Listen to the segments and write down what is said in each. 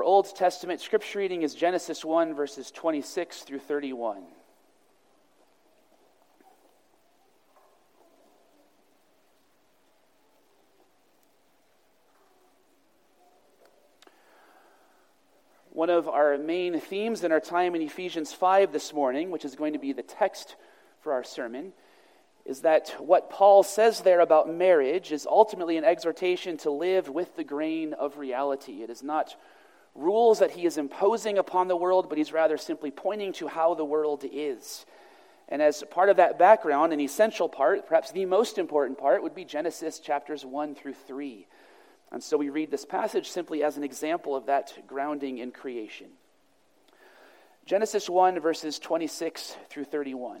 Our Old Testament scripture reading is Genesis 1, verses 26 through 31. One of our main themes in our time in Ephesians 5 this morning, which is going to be the text for our sermon, is that what Paul says there about marriage is ultimately an exhortation to live with the grain of reality. It is not rules that he is imposing upon the world, but he's rather simply pointing to how the world is. And as part of that background, an essential part, perhaps the most important part, would be Genesis chapters 1 through 3. And so we read this passage simply as an example of that grounding in creation. Genesis 1, verses 26 through 31.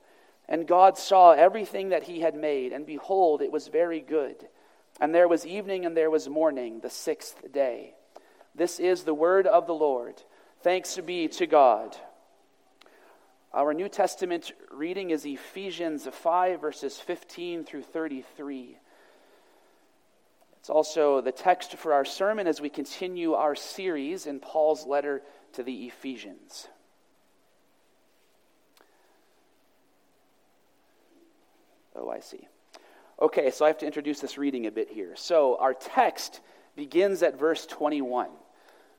And God saw everything that he had made, and behold, it was very good. And there was evening and there was morning, the sixth day. This is the word of the Lord. Thanks be to God. Our New Testament reading is Ephesians 5, verses 15 through 33. It's also the text for our sermon as we continue our series in Paul's letter to the Ephesians. Oh, I see. Okay, so I have to introduce this reading a bit here. So our text begins at verse 21.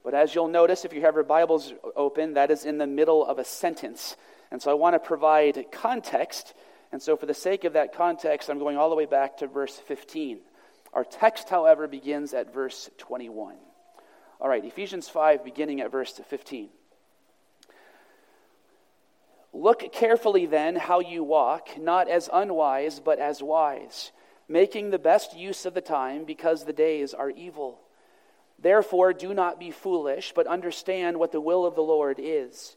But as you'll notice, if you have your Bibles open, that is in the middle of a sentence. And so I want to provide context. And so, for the sake of that context, I'm going all the way back to verse 15. Our text, however, begins at verse 21. All right, Ephesians 5, beginning at verse 15. Look carefully then how you walk, not as unwise, but as wise, making the best use of the time, because the days are evil. Therefore, do not be foolish, but understand what the will of the Lord is.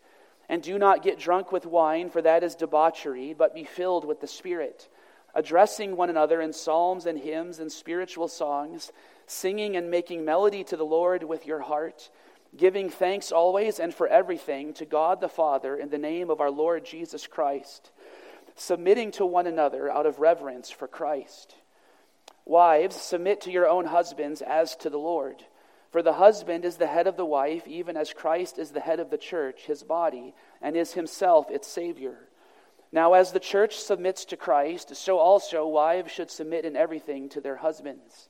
And do not get drunk with wine, for that is debauchery, but be filled with the Spirit addressing one another in psalms and hymns and spiritual songs, singing and making melody to the Lord with your heart, giving thanks always and for everything to God the Father in the name of our Lord Jesus Christ, submitting to one another out of reverence for Christ. Wives, submit to your own husbands as to the Lord. For the husband is the head of the wife, even as Christ is the head of the church, his body, and is himself its Savior. Now, as the church submits to Christ, so also wives should submit in everything to their husbands.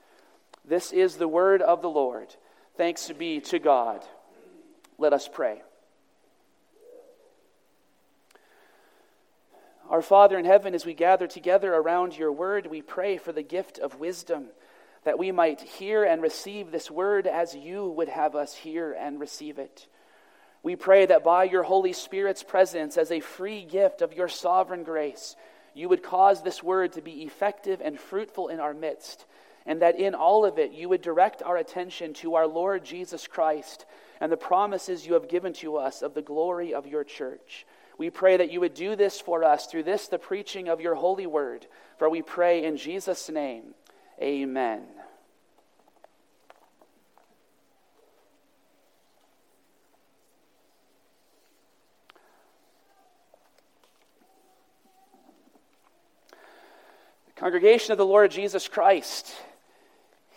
This is the word of the Lord. Thanks be to God. Let us pray. Our Father in heaven, as we gather together around your word, we pray for the gift of wisdom, that we might hear and receive this word as you would have us hear and receive it. We pray that by your Holy Spirit's presence as a free gift of your sovereign grace, you would cause this word to be effective and fruitful in our midst, and that in all of it you would direct our attention to our Lord Jesus Christ and the promises you have given to us of the glory of your church. We pray that you would do this for us through this, the preaching of your holy word. For we pray in Jesus' name. Amen. Congregation of the Lord Jesus Christ,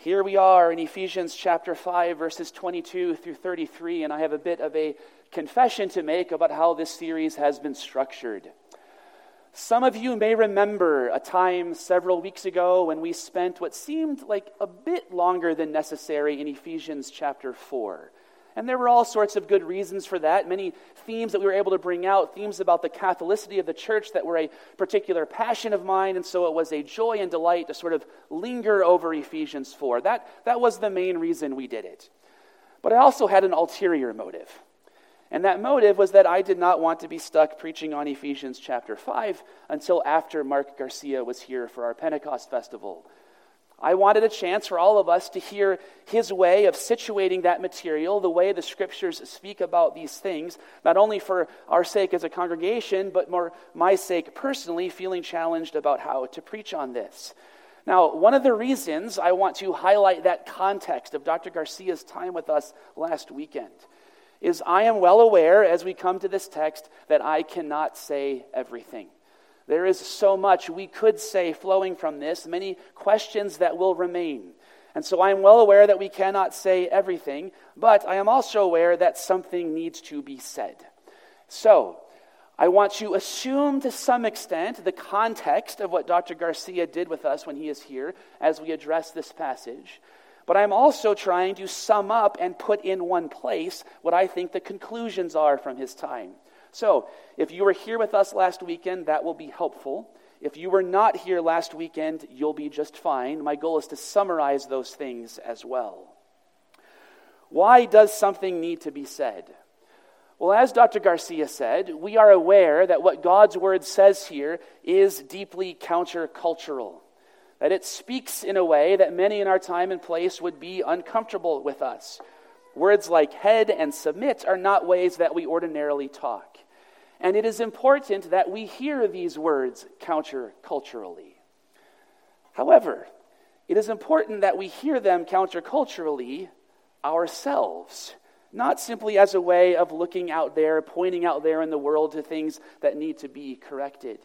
here we are in Ephesians chapter 5, verses 22 through 33, and I have a bit of a confession to make about how this series has been structured. Some of you may remember a time several weeks ago when we spent what seemed like a bit longer than necessary in Ephesians chapter 4. And there were all sorts of good reasons for that. Many themes that we were able to bring out, themes about the Catholicity of the church that were a particular passion of mine. And so it was a joy and delight to sort of linger over Ephesians 4. That, that was the main reason we did it. But I also had an ulterior motive. And that motive was that I did not want to be stuck preaching on Ephesians chapter 5 until after Mark Garcia was here for our Pentecost festival. I wanted a chance for all of us to hear his way of situating that material, the way the scriptures speak about these things, not only for our sake as a congregation, but more my sake personally, feeling challenged about how to preach on this. Now, one of the reasons I want to highlight that context of Dr. Garcia's time with us last weekend is I am well aware as we come to this text that I cannot say everything. There is so much we could say flowing from this, many questions that will remain. And so I am well aware that we cannot say everything, but I am also aware that something needs to be said. So, I want you to assume to some extent the context of what Dr. Garcia did with us when he is here as we address this passage. But I'm also trying to sum up and put in one place what I think the conclusions are from his time. So, if you were here with us last weekend, that will be helpful. If you were not here last weekend, you'll be just fine. My goal is to summarize those things as well. Why does something need to be said? Well, as Dr. Garcia said, we are aware that what God's word says here is deeply countercultural, that it speaks in a way that many in our time and place would be uncomfortable with us. Words like head and submit are not ways that we ordinarily talk. And it is important that we hear these words counterculturally. However, it is important that we hear them counterculturally ourselves, not simply as a way of looking out there, pointing out there in the world to things that need to be corrected.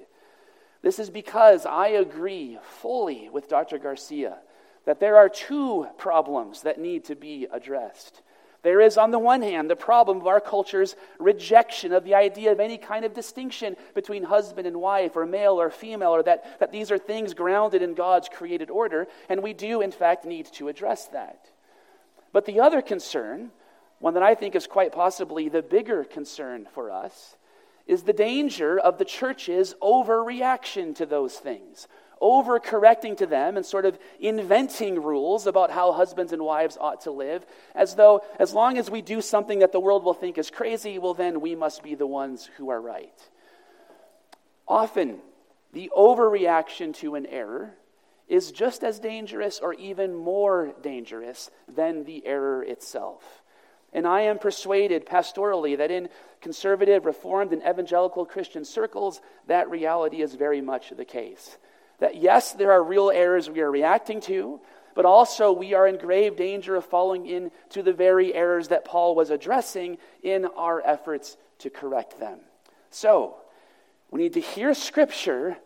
This is because I agree fully with Dr. Garcia that there are two problems that need to be addressed. There is, on the one hand, the problem of our culture's rejection of the idea of any kind of distinction between husband and wife, or male or female, or that, that these are things grounded in God's created order, and we do, in fact, need to address that. But the other concern, one that I think is quite possibly the bigger concern for us, is the danger of the church's overreaction to those things overcorrecting to them and sort of inventing rules about how husbands and wives ought to live, as though as long as we do something that the world will think is crazy, well, then we must be the ones who are right. Often, the overreaction to an error is just as dangerous or even more dangerous than the error itself. And I am persuaded pastorally that in conservative, reformed, and evangelical Christian circles, that reality is very much the case. That yes, there are real errors we are reacting to, but also we are in grave danger of falling into the very errors that Paul was addressing in our efforts to correct them. So, we need to hear Scripture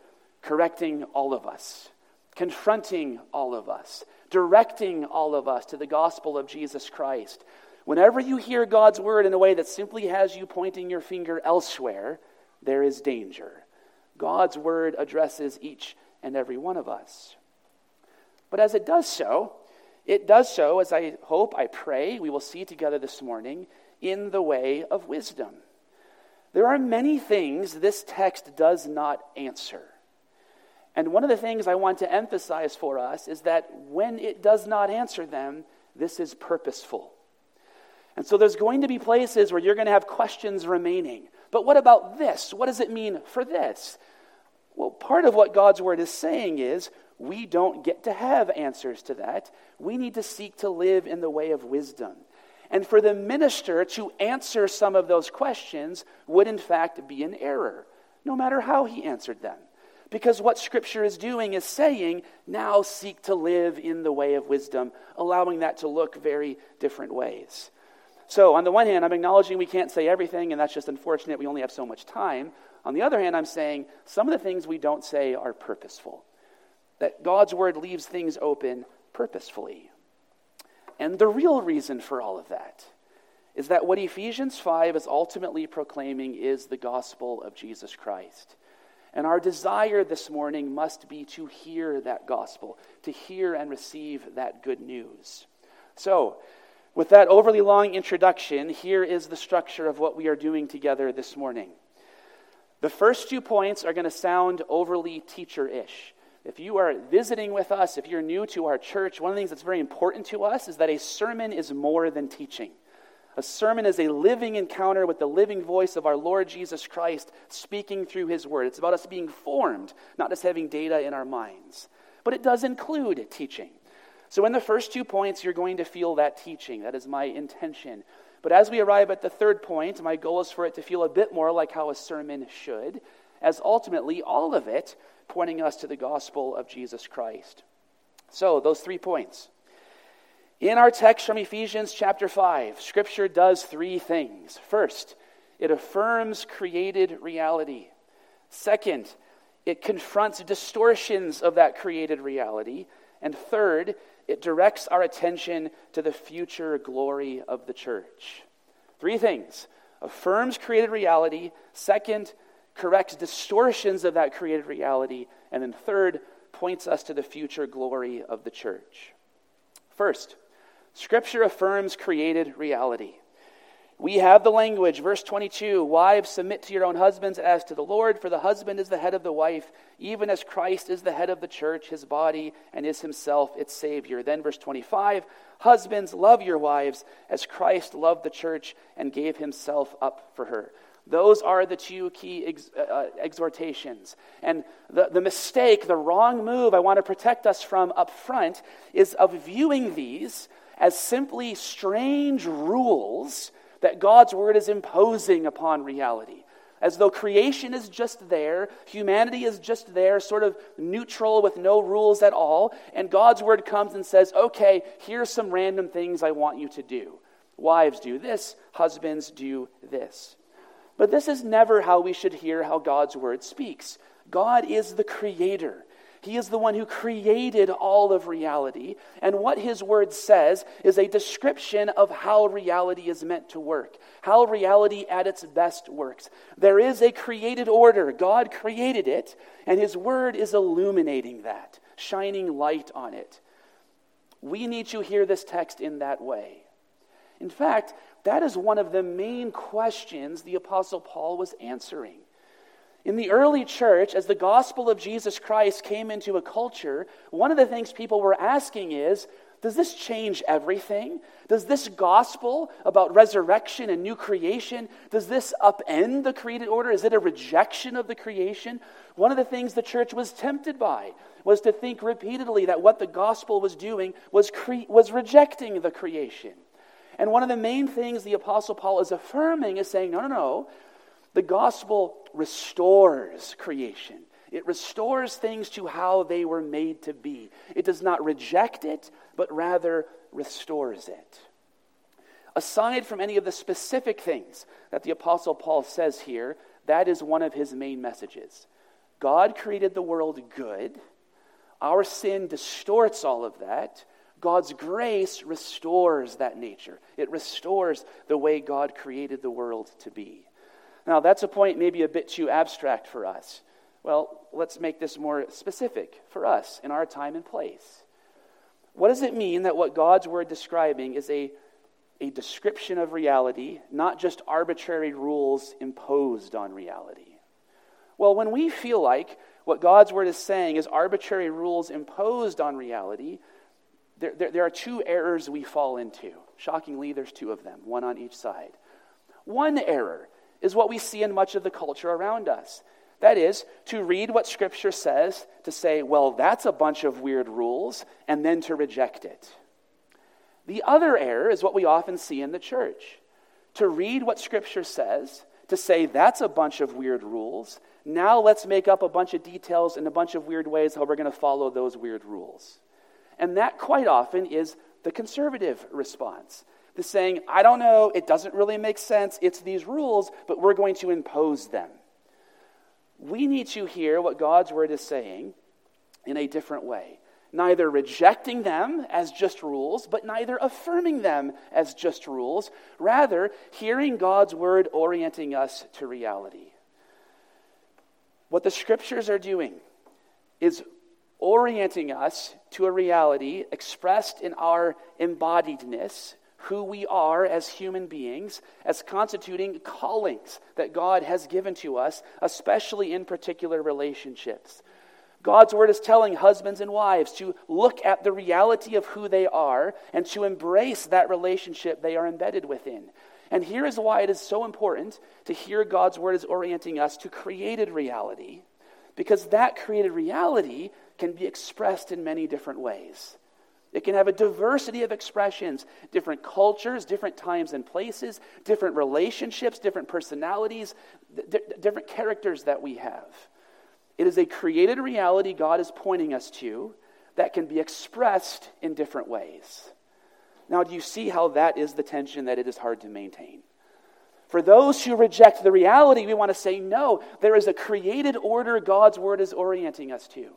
correcting all of us, confronting all of us, directing all of us to the gospel of Jesus Christ. Whenever you hear God's word in a way that simply has you pointing your finger elsewhere, there is danger. God's word addresses each and every one of us. But as it does so, it does so, as I hope, I pray, we will see together this morning, in the way of wisdom. There are many things this text does not answer. And one of the things I want to emphasize for us is that when it does not answer them, this is purposeful. And so there's going to be places where you're going to have questions remaining. But what about this? What does it mean for this? Well, part of what God's word is saying is we don't get to have answers to that. We need to seek to live in the way of wisdom. And for the minister to answer some of those questions would, in fact, be an error, no matter how he answered them. Because what Scripture is doing is saying, now seek to live in the way of wisdom, allowing that to look very different ways. So, on the one hand, I'm acknowledging we can't say everything, and that's just unfortunate. We only have so much time. On the other hand, I'm saying some of the things we don't say are purposeful. That God's word leaves things open purposefully. And the real reason for all of that is that what Ephesians 5 is ultimately proclaiming is the gospel of Jesus Christ. And our desire this morning must be to hear that gospel, to hear and receive that good news. So, with that overly long introduction, here is the structure of what we are doing together this morning. The first two points are going to sound overly teacher ish. If you are visiting with us, if you're new to our church, one of the things that's very important to us is that a sermon is more than teaching. A sermon is a living encounter with the living voice of our Lord Jesus Christ speaking through his word. It's about us being formed, not just having data in our minds. But it does include teaching. So, in the first two points, you're going to feel that teaching. That is my intention. But as we arrive at the third point, my goal is for it to feel a bit more like how a sermon should, as ultimately all of it pointing us to the gospel of Jesus Christ. So, those three points. In our text from Ephesians chapter 5, Scripture does three things. First, it affirms created reality. Second, it confronts distortions of that created reality. And third, it directs our attention to the future glory of the church. Three things affirms created reality, second, corrects distortions of that created reality, and then third, points us to the future glory of the church. First, Scripture affirms created reality. We have the language, verse 22 Wives, submit to your own husbands as to the Lord, for the husband is the head of the wife, even as Christ is the head of the church, his body, and is himself its Savior. Then, verse 25 Husbands, love your wives as Christ loved the church and gave himself up for her. Those are the two key ex- uh, uh, exhortations. And the, the mistake, the wrong move I want to protect us from up front is of viewing these as simply strange rules that God's word is imposing upon reality. As though creation is just there, humanity is just there, sort of neutral with no rules at all, and God's word comes and says, okay, here's some random things I want you to do. Wives do this, husbands do this. But this is never how we should hear how God's word speaks. God is the creator. He is the one who created all of reality. And what his word says is a description of how reality is meant to work, how reality at its best works. There is a created order. God created it, and his word is illuminating that, shining light on it. We need to hear this text in that way. In fact, that is one of the main questions the Apostle Paul was answering. In the early church, as the gospel of Jesus Christ came into a culture, one of the things people were asking is Does this change everything? Does this gospel about resurrection and new creation, does this upend the created order? Is it a rejection of the creation? One of the things the church was tempted by was to think repeatedly that what the gospel was doing was, cre- was rejecting the creation. And one of the main things the Apostle Paul is affirming is saying, no, no, no. The gospel restores creation. It restores things to how they were made to be. It does not reject it, but rather restores it. Aside from any of the specific things that the Apostle Paul says here, that is one of his main messages. God created the world good. Our sin distorts all of that. God's grace restores that nature, it restores the way God created the world to be. Now, that's a point maybe a bit too abstract for us. Well, let's make this more specific for us in our time and place. What does it mean that what God's word describing is a, a description of reality, not just arbitrary rules imposed on reality? Well, when we feel like what God's word is saying is arbitrary rules imposed on reality, there, there, there are two errors we fall into. Shockingly, there's two of them, one on each side. One error is what we see in much of the culture around us. That is, to read what Scripture says, to say, well, that's a bunch of weird rules, and then to reject it. The other error is what we often see in the church to read what Scripture says, to say, that's a bunch of weird rules. Now let's make up a bunch of details and a bunch of weird ways how we're going to follow those weird rules. And that quite often is the conservative response. The saying, I don't know, it doesn't really make sense, it's these rules, but we're going to impose them. We need to hear what God's word is saying in a different way neither rejecting them as just rules, but neither affirming them as just rules, rather, hearing God's word orienting us to reality. What the scriptures are doing is orienting us to a reality expressed in our embodiedness, who we are as human beings, as constituting callings that God has given to us, especially in particular relationships. God's word is telling husbands and wives to look at the reality of who they are and to embrace that relationship they are embedded within. And here is why it is so important to hear God's word is orienting us to created reality, because that created reality can be expressed in many different ways. It can have a diversity of expressions, different cultures, different times and places, different relationships, different personalities, d- different characters that we have. It is a created reality God is pointing us to that can be expressed in different ways. Now, do you see how that is the tension that it is hard to maintain? For those who reject the reality, we want to say, no, there is a created order God's word is orienting us to.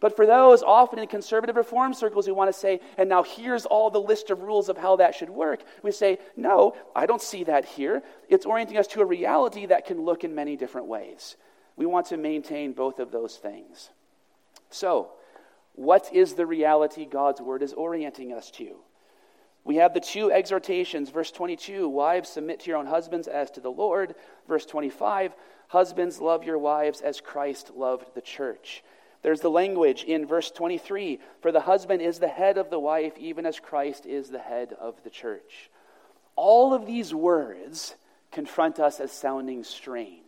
But for those often in conservative reform circles who want to say, and now here's all the list of rules of how that should work, we say, no, I don't see that here. It's orienting us to a reality that can look in many different ways. We want to maintain both of those things. So, what is the reality God's word is orienting us to? We have the two exhortations. Verse 22 Wives, submit to your own husbands as to the Lord. Verse 25 Husbands, love your wives as Christ loved the church. There's the language in verse 23 For the husband is the head of the wife, even as Christ is the head of the church. All of these words confront us as sounding strange.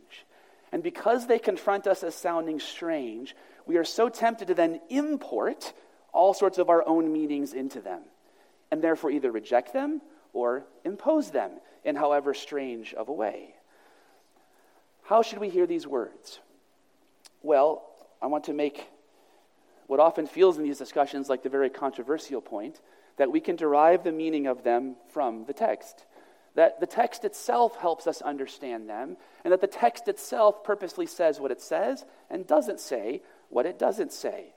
And because they confront us as sounding strange, we are so tempted to then import all sorts of our own meanings into them, and therefore either reject them or impose them in however strange of a way. How should we hear these words? Well, I want to make what often feels in these discussions like the very controversial point that we can derive the meaning of them from the text that the text itself helps us understand them, and that the text itself purposely says what it says and doesn't say what it doesn't say.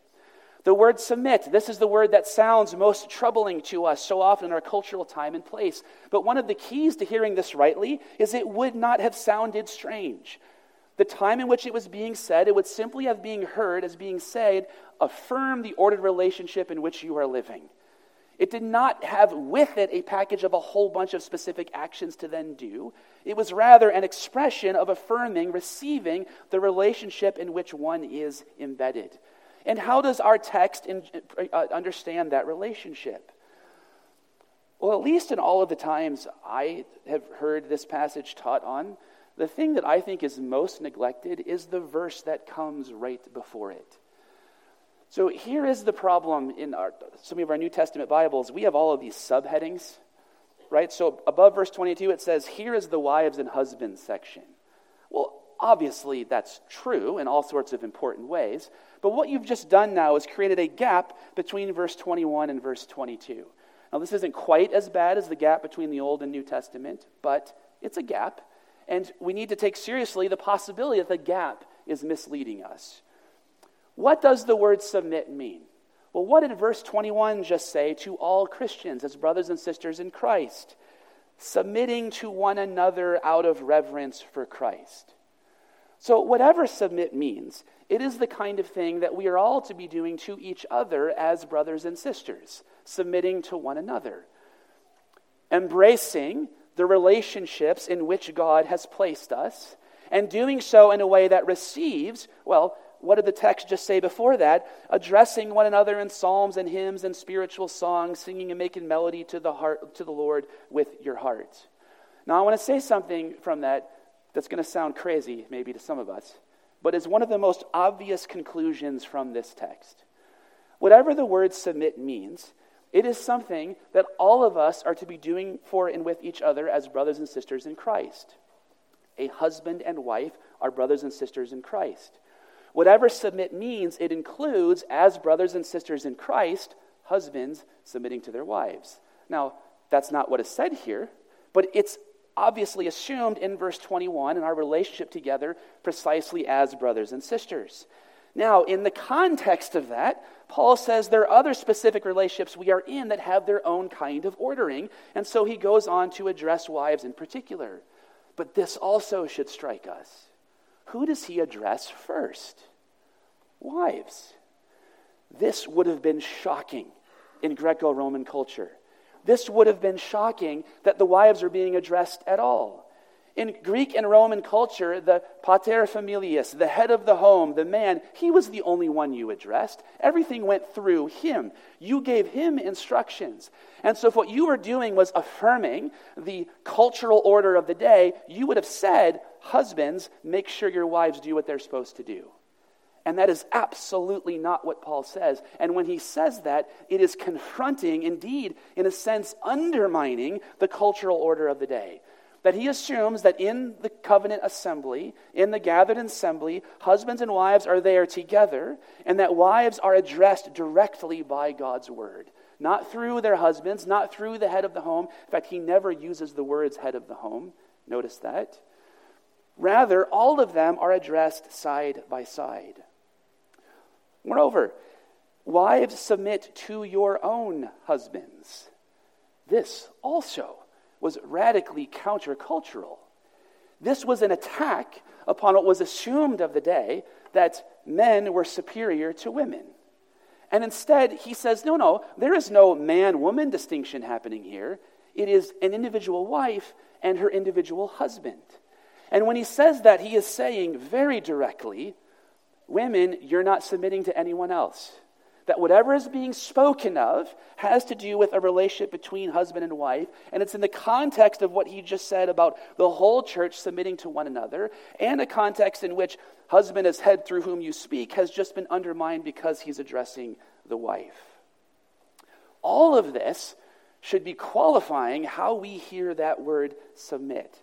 The word submit, this is the word that sounds most troubling to us so often in our cultural time and place. But one of the keys to hearing this rightly is it would not have sounded strange. The time in which it was being said, it would simply have been heard as being said, affirm the ordered relationship in which you are living. It did not have with it a package of a whole bunch of specific actions to then do. It was rather an expression of affirming, receiving the relationship in which one is embedded. And how does our text in, uh, understand that relationship? Well, at least in all of the times I have heard this passage taught on, the thing that I think is most neglected is the verse that comes right before it. So here is the problem in our, some of our New Testament Bibles. We have all of these subheadings, right? So above verse 22, it says, Here is the wives and husbands section. Well, obviously, that's true in all sorts of important ways. But what you've just done now is created a gap between verse 21 and verse 22. Now, this isn't quite as bad as the gap between the Old and New Testament, but it's a gap. And we need to take seriously the possibility that the gap is misleading us. What does the word submit mean? Well, what did verse 21 just say to all Christians as brothers and sisters in Christ? Submitting to one another out of reverence for Christ. So, whatever submit means, it is the kind of thing that we are all to be doing to each other as brothers and sisters, submitting to one another, embracing the relationships in which God has placed us, and doing so in a way that receives, well, what did the text just say before that? Addressing one another in psalms and hymns and spiritual songs, singing and making melody to the heart to the Lord with your heart. Now I want to say something from that that's going to sound crazy maybe to some of us, but is one of the most obvious conclusions from this text. Whatever the word submit means, it is something that all of us are to be doing for and with each other as brothers and sisters in Christ. A husband and wife are brothers and sisters in Christ. Whatever submit means, it includes, as brothers and sisters in Christ, husbands submitting to their wives. Now, that's not what is said here, but it's obviously assumed in verse 21 in our relationship together precisely as brothers and sisters. Now, in the context of that, Paul says there are other specific relationships we are in that have their own kind of ordering, and so he goes on to address wives in particular. But this also should strike us. Who does he address first? Wives. This would have been shocking in Greco Roman culture. This would have been shocking that the wives are being addressed at all. In Greek and Roman culture, the pater familias, the head of the home, the man, he was the only one you addressed. Everything went through him. You gave him instructions. And so, if what you were doing was affirming the cultural order of the day, you would have said, Husbands, make sure your wives do what they're supposed to do. And that is absolutely not what Paul says. And when he says that, it is confronting, indeed, in a sense, undermining the cultural order of the day that he assumes that in the covenant assembly, in the gathered assembly, husbands and wives are there together, and that wives are addressed directly by God's word. Not through their husbands, not through the head of the home. In fact, he never uses the words head of the home. Notice that. Rather, all of them are addressed side by side. Moreover, wives submit to your own husbands. This also was radically countercultural. This was an attack upon what was assumed of the day that men were superior to women. And instead, he says, no, no, there is no man woman distinction happening here. It is an individual wife and her individual husband. And when he says that, he is saying very directly, women, you're not submitting to anyone else that whatever is being spoken of has to do with a relationship between husband and wife, and it's in the context of what he just said about the whole church submitting to one another, and a context in which husband as head through whom you speak has just been undermined because he's addressing the wife. All of this should be qualifying how we hear that word submit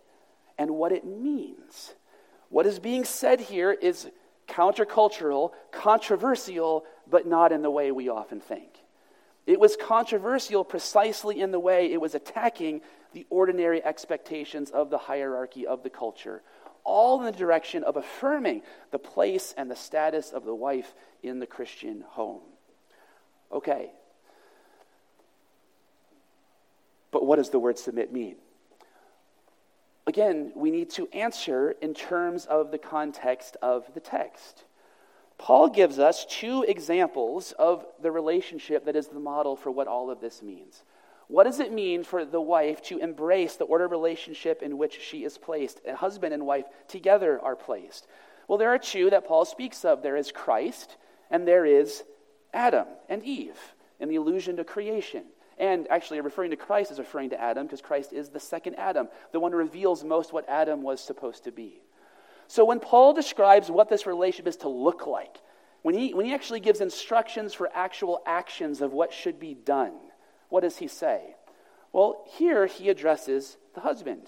and what it means. What is being said here is countercultural, controversial, but not in the way we often think. It was controversial precisely in the way it was attacking the ordinary expectations of the hierarchy of the culture, all in the direction of affirming the place and the status of the wife in the Christian home. Okay. But what does the word submit mean? Again, we need to answer in terms of the context of the text. Paul gives us two examples of the relationship that is the model for what all of this means. What does it mean for the wife to embrace the order relationship in which she is placed? A husband and wife together are placed. Well, there are two that Paul speaks of there is Christ, and there is Adam and Eve in the allusion to creation. And actually, referring to Christ is referring to Adam because Christ is the second Adam, the one who reveals most what Adam was supposed to be. So when Paul describes what this relationship is to look like, when he, when he actually gives instructions for actual actions of what should be done, what does he say? Well, here he addresses the husband.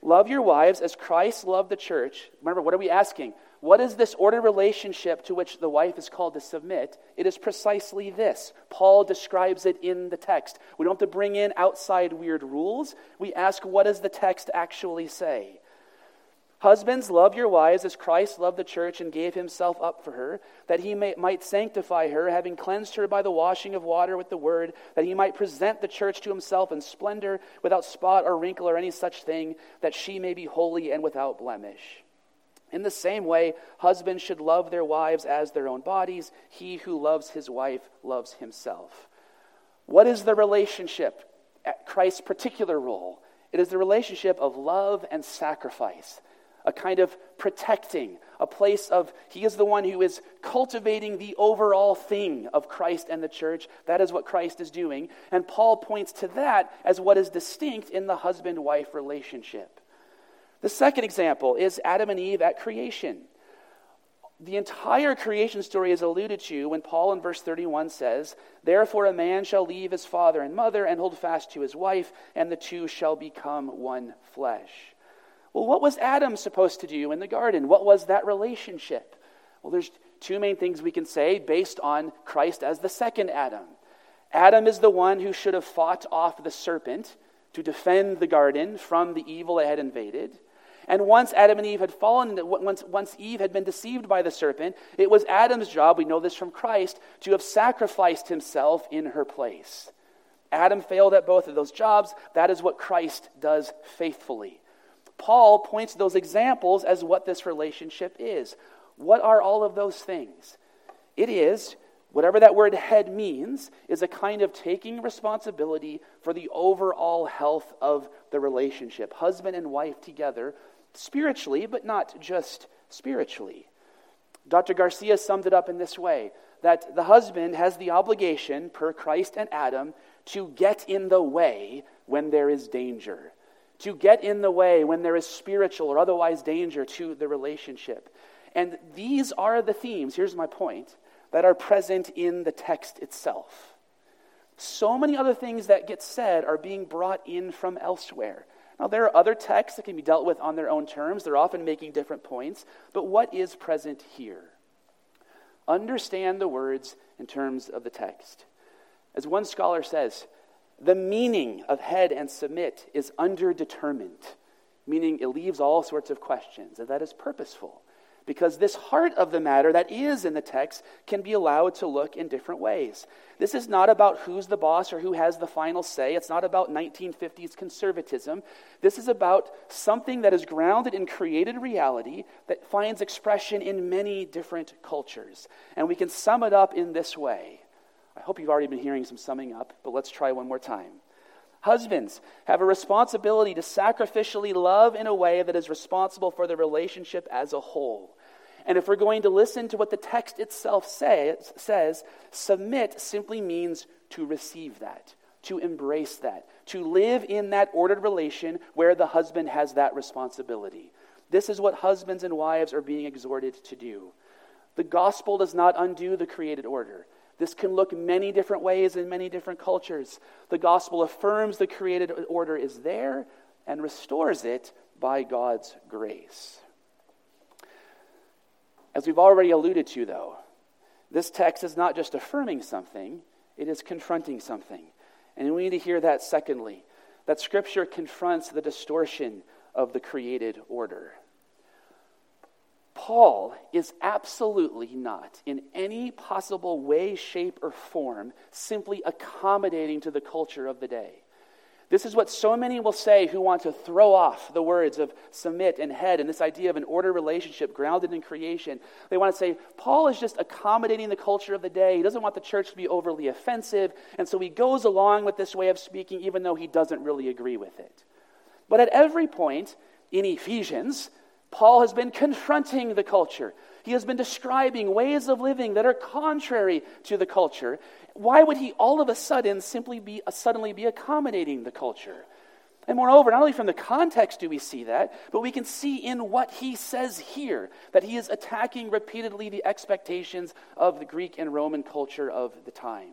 Love your wives as Christ loved the church. Remember, what are we asking? What is this ordered relationship to which the wife is called to submit? It is precisely this. Paul describes it in the text. We don't have to bring in outside weird rules. We ask, what does the text actually say? Husbands, love your wives as Christ loved the church and gave himself up for her, that he may, might sanctify her, having cleansed her by the washing of water with the word, that he might present the church to himself in splendor, without spot or wrinkle or any such thing, that she may be holy and without blemish. In the same way, husbands should love their wives as their own bodies. He who loves his wife loves himself. What is the relationship? at Christ's particular role. It is the relationship of love and sacrifice a kind of protecting, a place of, he is the one who is cultivating the overall thing of Christ and the church. That is what Christ is doing. And Paul points to that as what is distinct in the husband wife relationship. The second example is Adam and Eve at creation. The entire creation story is alluded to when Paul in verse 31 says, Therefore a man shall leave his father and mother and hold fast to his wife, and the two shall become one flesh. Well, what was Adam supposed to do in the garden? What was that relationship? Well, there's two main things we can say based on Christ as the second Adam. Adam is the one who should have fought off the serpent to defend the garden from the evil it had invaded. And once Adam and Eve had fallen, once, once Eve had been deceived by the serpent, it was Adam's job, we know this from Christ, to have sacrificed himself in her place. Adam failed at both of those jobs. That is what Christ does faithfully. Paul points those examples as what this relationship is. What are all of those things? It is, whatever that word head means, is a kind of taking responsibility for the overall health of the relationship. Husband and wife together spiritually, but not just spiritually. Dr. Garcia summed it up in this way that the husband has the obligation, per Christ and Adam, to get in the way when there is danger, to get in the way when there is spiritual or otherwise danger to the relationship. And these are the themes, here's my point, that are present in the text itself. So many other things that get said are being brought in from elsewhere. Now, there are other texts that can be dealt with on their own terms. They're often making different points. But what is present here? Understand the words in terms of the text. As one scholar says, the meaning of head and submit is underdetermined, meaning it leaves all sorts of questions, and that is purposeful because this heart of the matter that is in the text can be allowed to look in different ways. This is not about who's the boss or who has the final say. It's not about 1950s conservatism. This is about something that is grounded in created reality that finds expression in many different cultures. And we can sum it up in this way. I hope you've already been hearing some summing up, but let's try one more time. Husbands have a responsibility to sacrificially love in a way that is responsible for the relationship as a whole. And if we're going to listen to what the text itself say, says, submit simply means to receive that, to embrace that, to live in that ordered relation where the husband has that responsibility. This is what husbands and wives are being exhorted to do. The gospel does not undo the created order. This can look many different ways in many different cultures. The gospel affirms the created order is there and restores it by God's grace. As we've already alluded to, though, this text is not just affirming something, it is confronting something. And we need to hear that secondly that Scripture confronts the distortion of the created order. Paul is absolutely not, in any possible way, shape, or form, simply accommodating to the culture of the day. This is what so many will say who want to throw off the words of submit and head and this idea of an order relationship grounded in creation. They want to say, Paul is just accommodating the culture of the day. He doesn't want the church to be overly offensive, and so he goes along with this way of speaking even though he doesn't really agree with it. But at every point in Ephesians, Paul has been confronting the culture. He has been describing ways of living that are contrary to the culture. Why would he all of a sudden simply be uh, suddenly be accommodating the culture? And moreover, not only from the context do we see that, but we can see in what he says here that he is attacking repeatedly the expectations of the Greek and Roman culture of the time.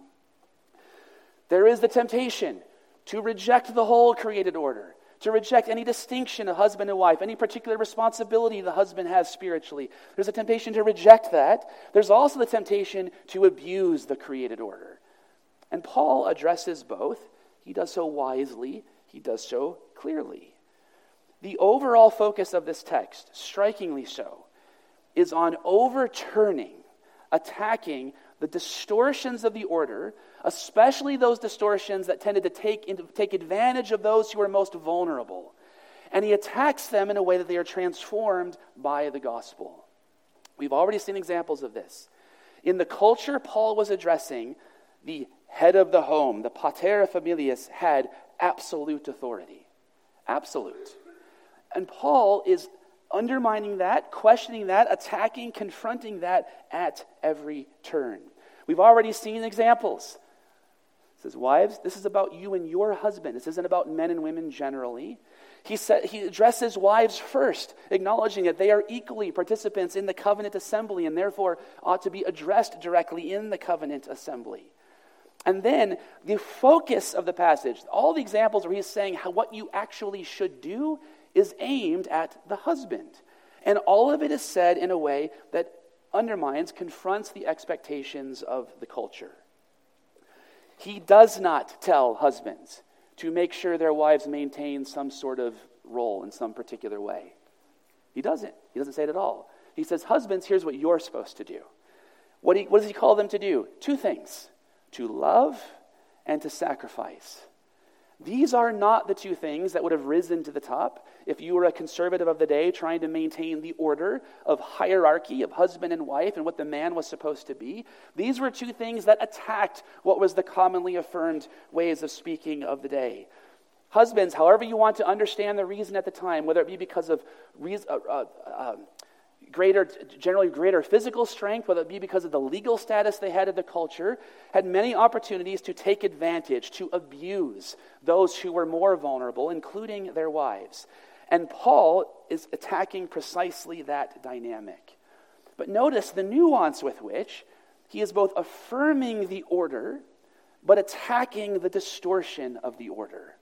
There is the temptation to reject the whole created order to reject any distinction of husband and wife, any particular responsibility the husband has spiritually. There's a temptation to reject that. There's also the temptation to abuse the created order. And Paul addresses both. He does so wisely, he does so clearly. The overall focus of this text, strikingly so, is on overturning, attacking the distortions of the order, especially those distortions that tended to take, take advantage of those who are most vulnerable. And he attacks them in a way that they are transformed by the gospel. We've already seen examples of this. In the culture Paul was addressing, the head of the home, the pater familias, had absolute authority. Absolute. And Paul is undermining that, questioning that, attacking, confronting that at every turn. We've already seen examples. Says, Wives, this is about you and your husband. This isn't about men and women generally. He, said, he addresses wives first, acknowledging that they are equally participants in the covenant assembly and therefore ought to be addressed directly in the covenant assembly. And then the focus of the passage, all the examples where he's saying how, what you actually should do, is aimed at the husband. And all of it is said in a way that undermines, confronts the expectations of the culture. He does not tell husbands to make sure their wives maintain some sort of role in some particular way. He doesn't. He doesn't say it at all. He says, Husbands, here's what you're supposed to do. What, he, what does he call them to do? Two things to love and to sacrifice. These are not the two things that would have risen to the top if you were a conservative of the day trying to maintain the order of hierarchy of husband and wife and what the man was supposed to be. These were two things that attacked what was the commonly affirmed ways of speaking of the day. Husbands, however you want to understand the reason at the time, whether it be because of reason, uh, uh, um, greater, generally greater physical strength, whether it be because of the legal status they had in the culture, had many opportunities to take advantage, to abuse those who were more vulnerable, including their wives. And Paul is attacking precisely that dynamic. But notice the nuance with which he is both affirming the order, but attacking the distortion of the order.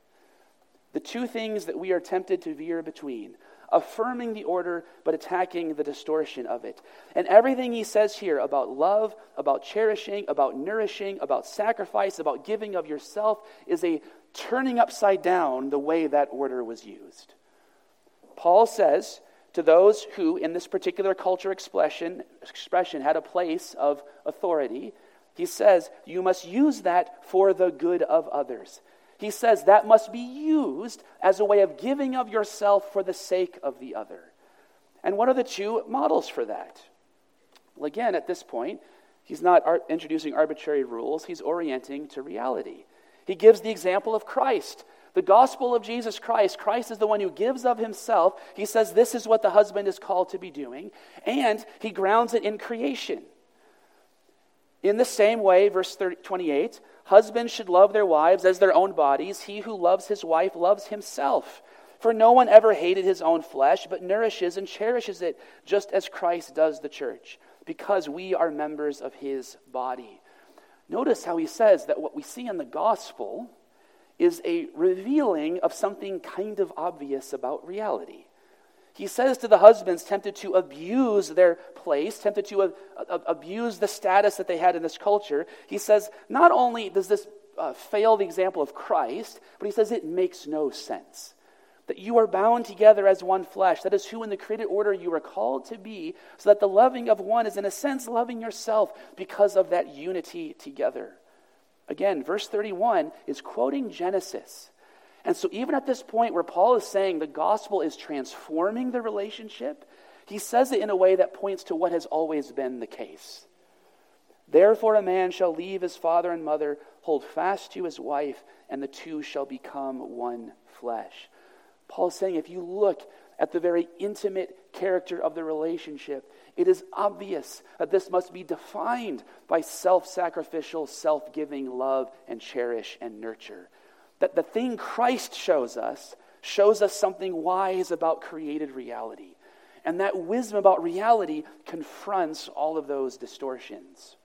The two things that we are tempted to veer between affirming the order, but attacking the distortion of it. And everything he says here about love, about cherishing, about nourishing, about sacrifice, about giving of yourself is a turning upside down the way that order was used. Paul says to those who, in this particular culture expression, expression had a place of authority, he says, You must use that for the good of others. He says that must be used as a way of giving of yourself for the sake of the other. And what are the two models for that? Well, again, at this point, he's not introducing arbitrary rules, he's orienting to reality. He gives the example of Christ. The gospel of Jesus Christ, Christ is the one who gives of himself. He says this is what the husband is called to be doing, and he grounds it in creation. In the same way, verse 30, 28, husbands should love their wives as their own bodies. He who loves his wife loves himself. For no one ever hated his own flesh, but nourishes and cherishes it, just as Christ does the church, because we are members of his body. Notice how he says that what we see in the gospel is a revealing of something kind of obvious about reality. He says to the husbands tempted to abuse their place, tempted to uh, uh, abuse the status that they had in this culture, he says, not only does this uh, fail the example of Christ, but he says it makes no sense. That you are bound together as one flesh. That is who in the created order you are called to be, so that the loving of one is, in a sense, loving yourself because of that unity together. Again, verse 31 is quoting Genesis. And so, even at this point where Paul is saying the gospel is transforming the relationship, he says it in a way that points to what has always been the case. Therefore, a man shall leave his father and mother, hold fast to his wife, and the two shall become one flesh. Paul's saying if you look at the very intimate character of the relationship, it is obvious that this must be defined by self sacrificial, self giving love and cherish and nurture that the thing Christ shows us shows us something wise about created reality. And that wisdom about reality confronts all of those distortions.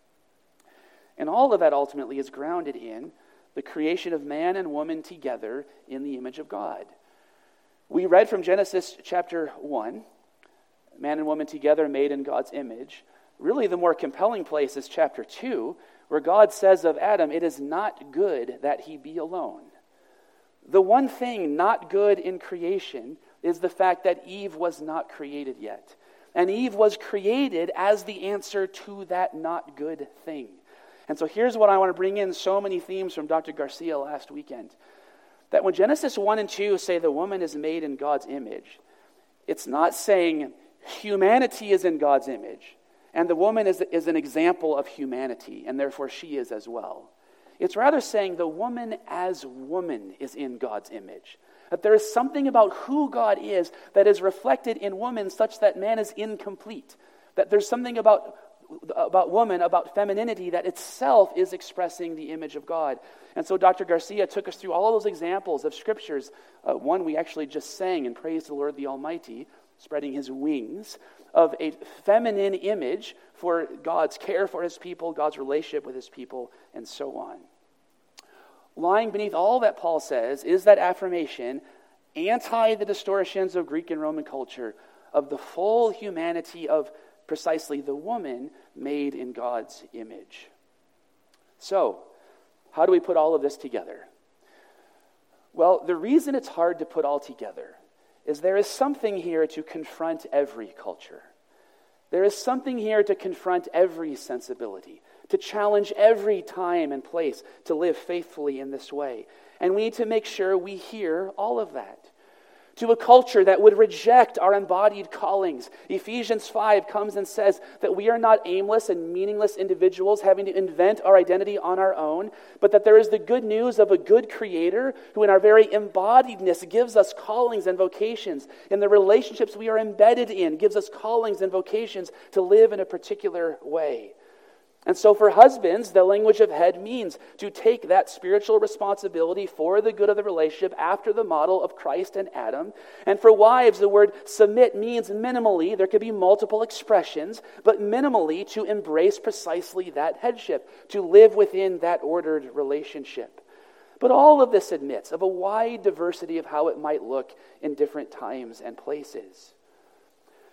And all of that ultimately is grounded in the creation of man and woman together in the image of God. We read from Genesis chapter 1, man and woman together made in God's image. Really, the more compelling place is chapter 2, where God says of Adam, It is not good that he be alone. The one thing not good in creation is the fact that Eve was not created yet. And Eve was created as the answer to that not good thing. And so here's what I want to bring in so many themes from Dr. Garcia last weekend. That when Genesis 1 and 2 say the woman is made in God's image, it's not saying humanity is in God's image and the woman is, is an example of humanity, and therefore she is as well. It's rather saying the woman as woman is in God's image. That there is something about who God is that is reflected in woman such that man is incomplete. That there's something about, about woman, about femininity, that itself is expressing the image of God. And so Dr. Garcia took us through all those examples of scriptures. Uh, one we actually just sang in Praise the Lord the Almighty, spreading his wings, of a feminine image for God's care for his people, God's relationship with his people, and so on lying beneath all that Paul says is that affirmation, anti the distortions of Greek and Roman culture, of the full humanity of precisely the woman made in God's image. So, how do we put all of this together? Well, the reason it's hard to put all together is there is something here to confront every culture. There is something here to confront every sensibility to challenge every time and place to live faithfully in this way. And we need to make sure we hear all of that. To a culture that would reject our embodied callings, Ephesians 5 comes and says that we are not aimless and meaningless individuals having to invent our identity on our own, but that there is the good news of a good creator who, in our very embodiedness, gives us callings and vocations. In the relationships we are embedded in, gives us callings and vocations to live in a particular way. And so, for husbands, the language of head means to take that spiritual responsibility for the good of the relationship after the model of Christ and Adam. And for wives, the word submit means minimally, there could be multiple expressions, but minimally to embrace precisely that headship, to live within that ordered relationship. But all of this admits of a wide diversity of how it might look in different times and places.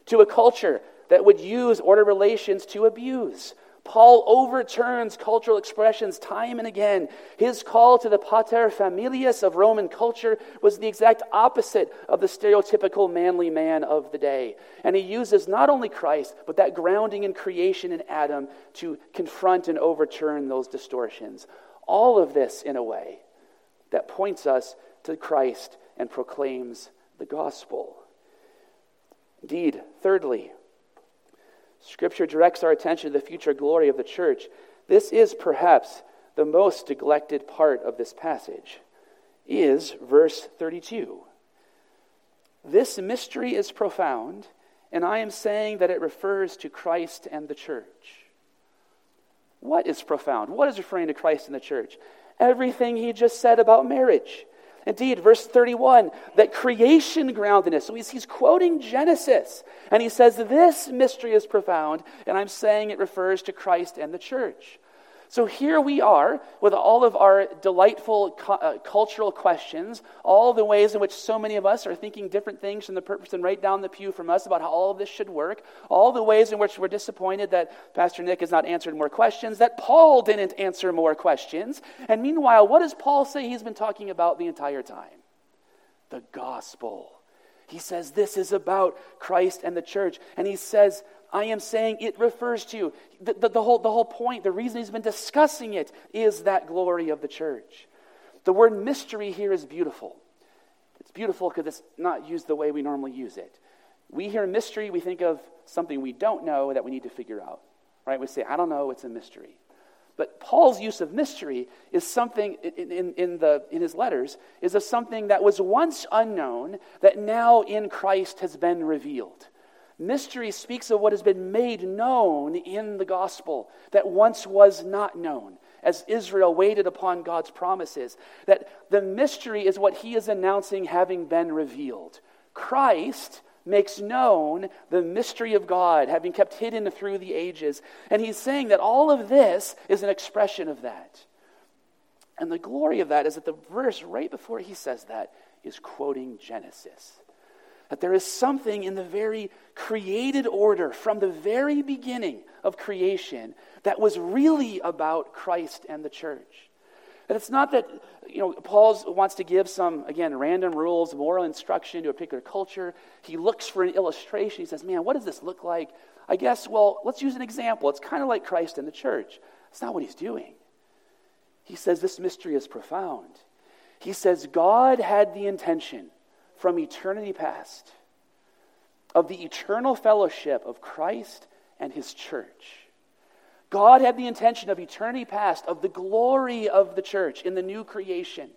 To a culture that would use ordered relations to abuse Paul overturns cultural expressions time and again. His call to the pater familias of Roman culture was the exact opposite of the stereotypical manly man of the day. And he uses not only Christ, but that grounding in creation in Adam to confront and overturn those distortions. All of this in a way that points us to Christ and proclaims the gospel. Indeed, thirdly, Scripture directs our attention to the future glory of the church. This is perhaps the most neglected part of this passage is verse 32. This mystery is profound, and I am saying that it refers to Christ and the church. What is profound? What is referring to Christ and the church? Everything he just said about marriage. Indeed, verse 31, that creation grounded this. So he's, he's quoting Genesis. And he says, This mystery is profound, and I'm saying it refers to Christ and the church. So here we are with all of our delightful uh, cultural questions, all the ways in which so many of us are thinking different things from the person right down the pew from us about how all of this should work, all the ways in which we're disappointed that Pastor Nick has not answered more questions, that Paul didn't answer more questions. And meanwhile, what does Paul say he's been talking about the entire time? The gospel. He says this is about Christ and the church. And he says I am saying it refers to. The, the, the, whole, the whole point, the reason he's been discussing it is that glory of the church. The word mystery here is beautiful. It's beautiful because it's not used the way we normally use it. We hear mystery, we think of something we don't know that we need to figure out. Right? We say, I don't know, it's a mystery. But Paul's use of mystery is something in, in, in, the, in his letters, is of something that was once unknown that now in Christ has been revealed. Mystery speaks of what has been made known in the gospel that once was not known, as Israel waited upon God's promises. That the mystery is what he is announcing having been revealed. Christ makes known the mystery of God, having kept hidden through the ages. And he's saying that all of this is an expression of that. And the glory of that is that the verse right before he says that is quoting Genesis. That there is something in the very created order from the very beginning of creation that was really about Christ and the church. That it's not that, you know, Paul wants to give some, again, random rules, moral instruction to a particular culture. He looks for an illustration. He says, man, what does this look like? I guess, well, let's use an example. It's kind of like Christ and the church. That's not what he's doing. He says this mystery is profound. He says God had the intention from eternity past of the eternal fellowship of Christ and his church. God had the intention of eternity past, of the glory of the church in the new creation,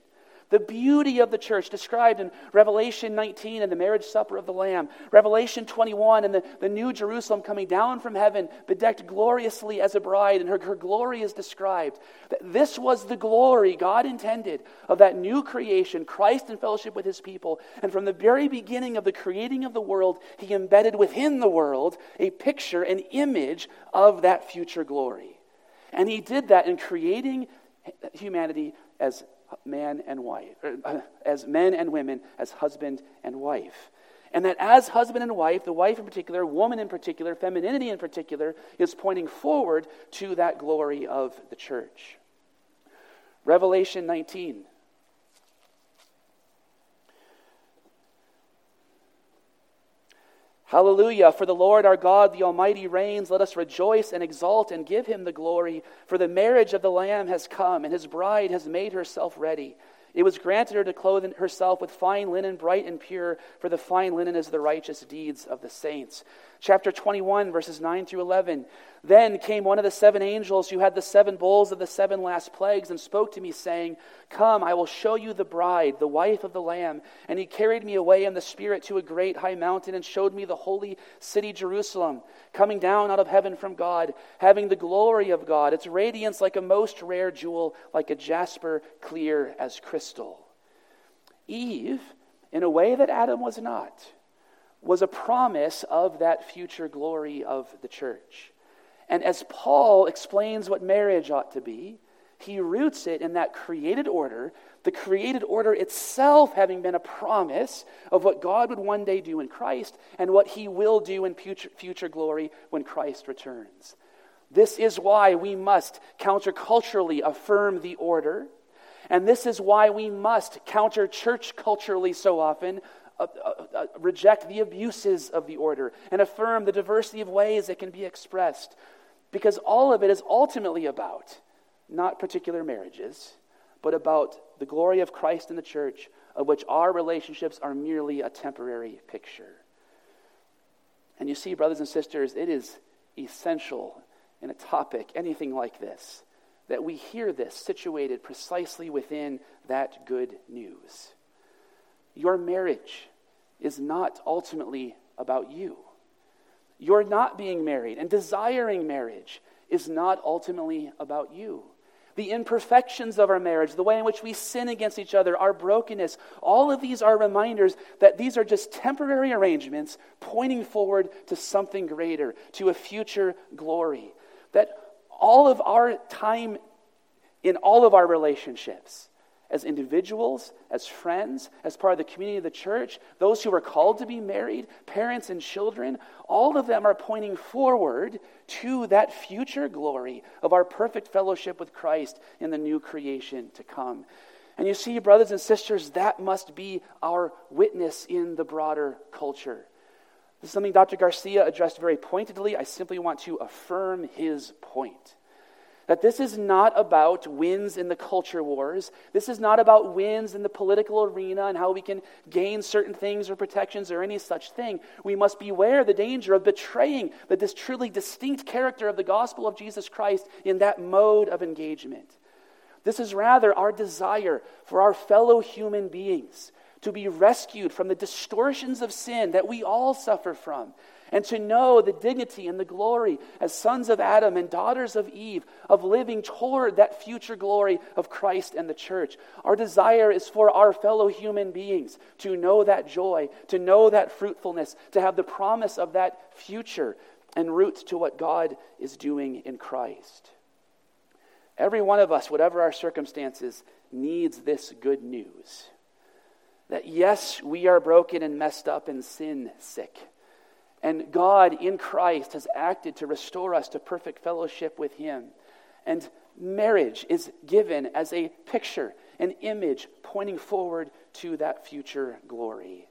The beauty of the church described in Revelation 19 and the marriage supper of the Lamb, Revelation 21 and the, the new Jerusalem coming down from heaven, bedecked gloriously as a bride, and her, her glory is described. This was the glory God intended of that new creation, Christ in fellowship with his people. And from the very beginning of the creating of the world, he embedded within the world a picture, an image of that future glory. And he did that in creating humanity as man and wife, uh, as men and women, as husband and wife. And that as husband and wife, the wife in particular, woman in particular, femininity in particular, is pointing forward to that glory of the church. Revelation 19. Hallelujah. For the Lord our God, the Almighty, reigns. Let us rejoice and exult and give him the glory. For the marriage of the Lamb has come, and his bride has made herself ready. It was granted her to clothe herself with fine linen, bright and pure, for the fine linen is the righteous deeds of the saints. Chapter 21, verses 9 through 11. Then came one of the seven angels who had the seven bowls of the seven last plagues and spoke to me, saying, Come, I will show you the bride, the wife of the Lamb. And he carried me away in the Spirit to a great high mountain and showed me the holy city Jerusalem, coming down out of heaven from God, having the glory of God, its radiance like a most rare jewel, like a jasper, clear as crystal. Eve, in a way that Adam was not, was a promise of that future glory of the church. And as Paul explains what marriage ought to be, he roots it in that created order, the created order itself having been a promise of what God would one day do in Christ and what he will do in future, future glory when Christ returns. This is why we must counterculturally affirm the order. And this is why we must counter church culturally so often uh, uh, uh, reject the abuses of the order and affirm the diversity of ways it can be expressed. Because all of it is ultimately about not particular marriages, but about the glory of Christ in the church, of which our relationships are merely a temporary picture. And you see, brothers and sisters, it is essential in a topic, anything like this, that we hear this situated precisely within that good news. Your marriage is not ultimately about you. Your not being married and desiring marriage is not ultimately about you. The imperfections of our marriage, the way in which we sin against each other, our brokenness, all of these are reminders that these are just temporary arrangements pointing forward to something greater, to a future glory. That all of our time in all of our relationships, as individuals, as friends, as part of the community of the church, those who are called to be married, parents and children, all of them are pointing forward to that future glory of our perfect fellowship with Christ in the new creation to come. And you see, brothers and sisters, that must be our witness in the broader culture. This is something Dr. Garcia addressed very pointedly. I simply want to affirm his point. That this is not about wins in the culture wars. This is not about wins in the political arena and how we can gain certain things or protections or any such thing. We must beware the danger of betraying the, this truly distinct character of the gospel of Jesus Christ in that mode of engagement. This is rather our desire for our fellow human beings to be rescued from the distortions of sin that we all suffer from and to know the dignity and the glory as sons of Adam and daughters of Eve of living toward that future glory of Christ and the church. Our desire is for our fellow human beings to know that joy, to know that fruitfulness, to have the promise of that future and root to what God is doing in Christ. Every one of us, whatever our circumstances, needs this good news. That yes, we are broken and messed up and sin sick and God in Christ has acted to restore us to perfect fellowship with Him. And marriage is given as a picture, an image pointing forward to that future glory.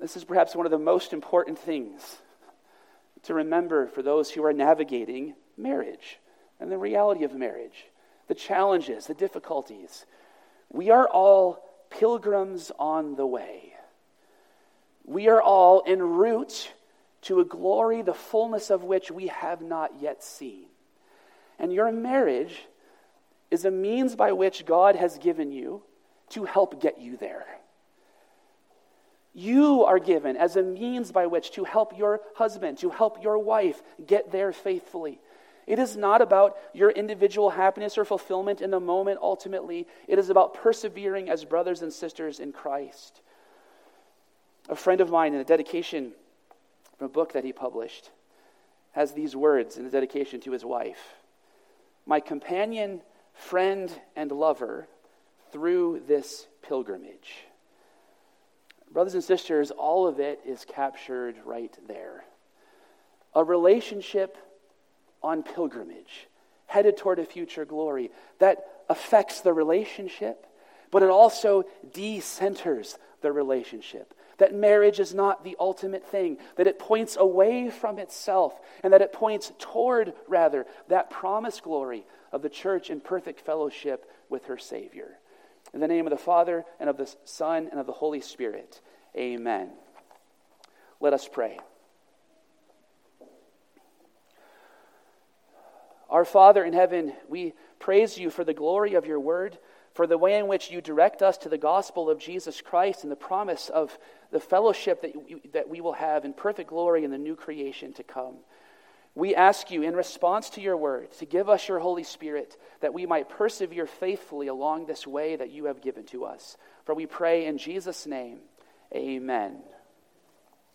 This is perhaps one of the most important things to remember for those who are navigating marriage and the reality of marriage, the challenges, the difficulties. We are all pilgrims on the way. We are all en route to a glory, the fullness of which we have not yet seen. And your marriage is a means by which God has given you to help get you there. You are given as a means by which to help your husband, to help your wife get there faithfully. It is not about your individual happiness or fulfillment in the moment ultimately. It is about persevering as brothers and sisters in Christ. A friend of mine in a dedication from a book that he published has these words in the dedication to his wife My companion, friend, and lover through this pilgrimage. Brothers and sisters, all of it is captured right there. A relationship on pilgrimage, headed toward a future glory. That affects the relationship, but it also decenters the relationship. That marriage is not the ultimate thing, that it points away from itself, and that it points toward, rather, that promised glory of the church in perfect fellowship with her Savior. In the name of the Father, and of the Son, and of the Holy Spirit, amen. Let us pray. Our Father in heaven, we praise you for the glory of your word, for the way in which you direct us to the gospel of Jesus Christ and the promise of the fellowship that, you, that we will have in perfect glory in the new creation to come. We ask you, in response to your word, to give us your Holy Spirit that we might persevere faithfully along this way that you have given to us. For we pray in Jesus' name, amen.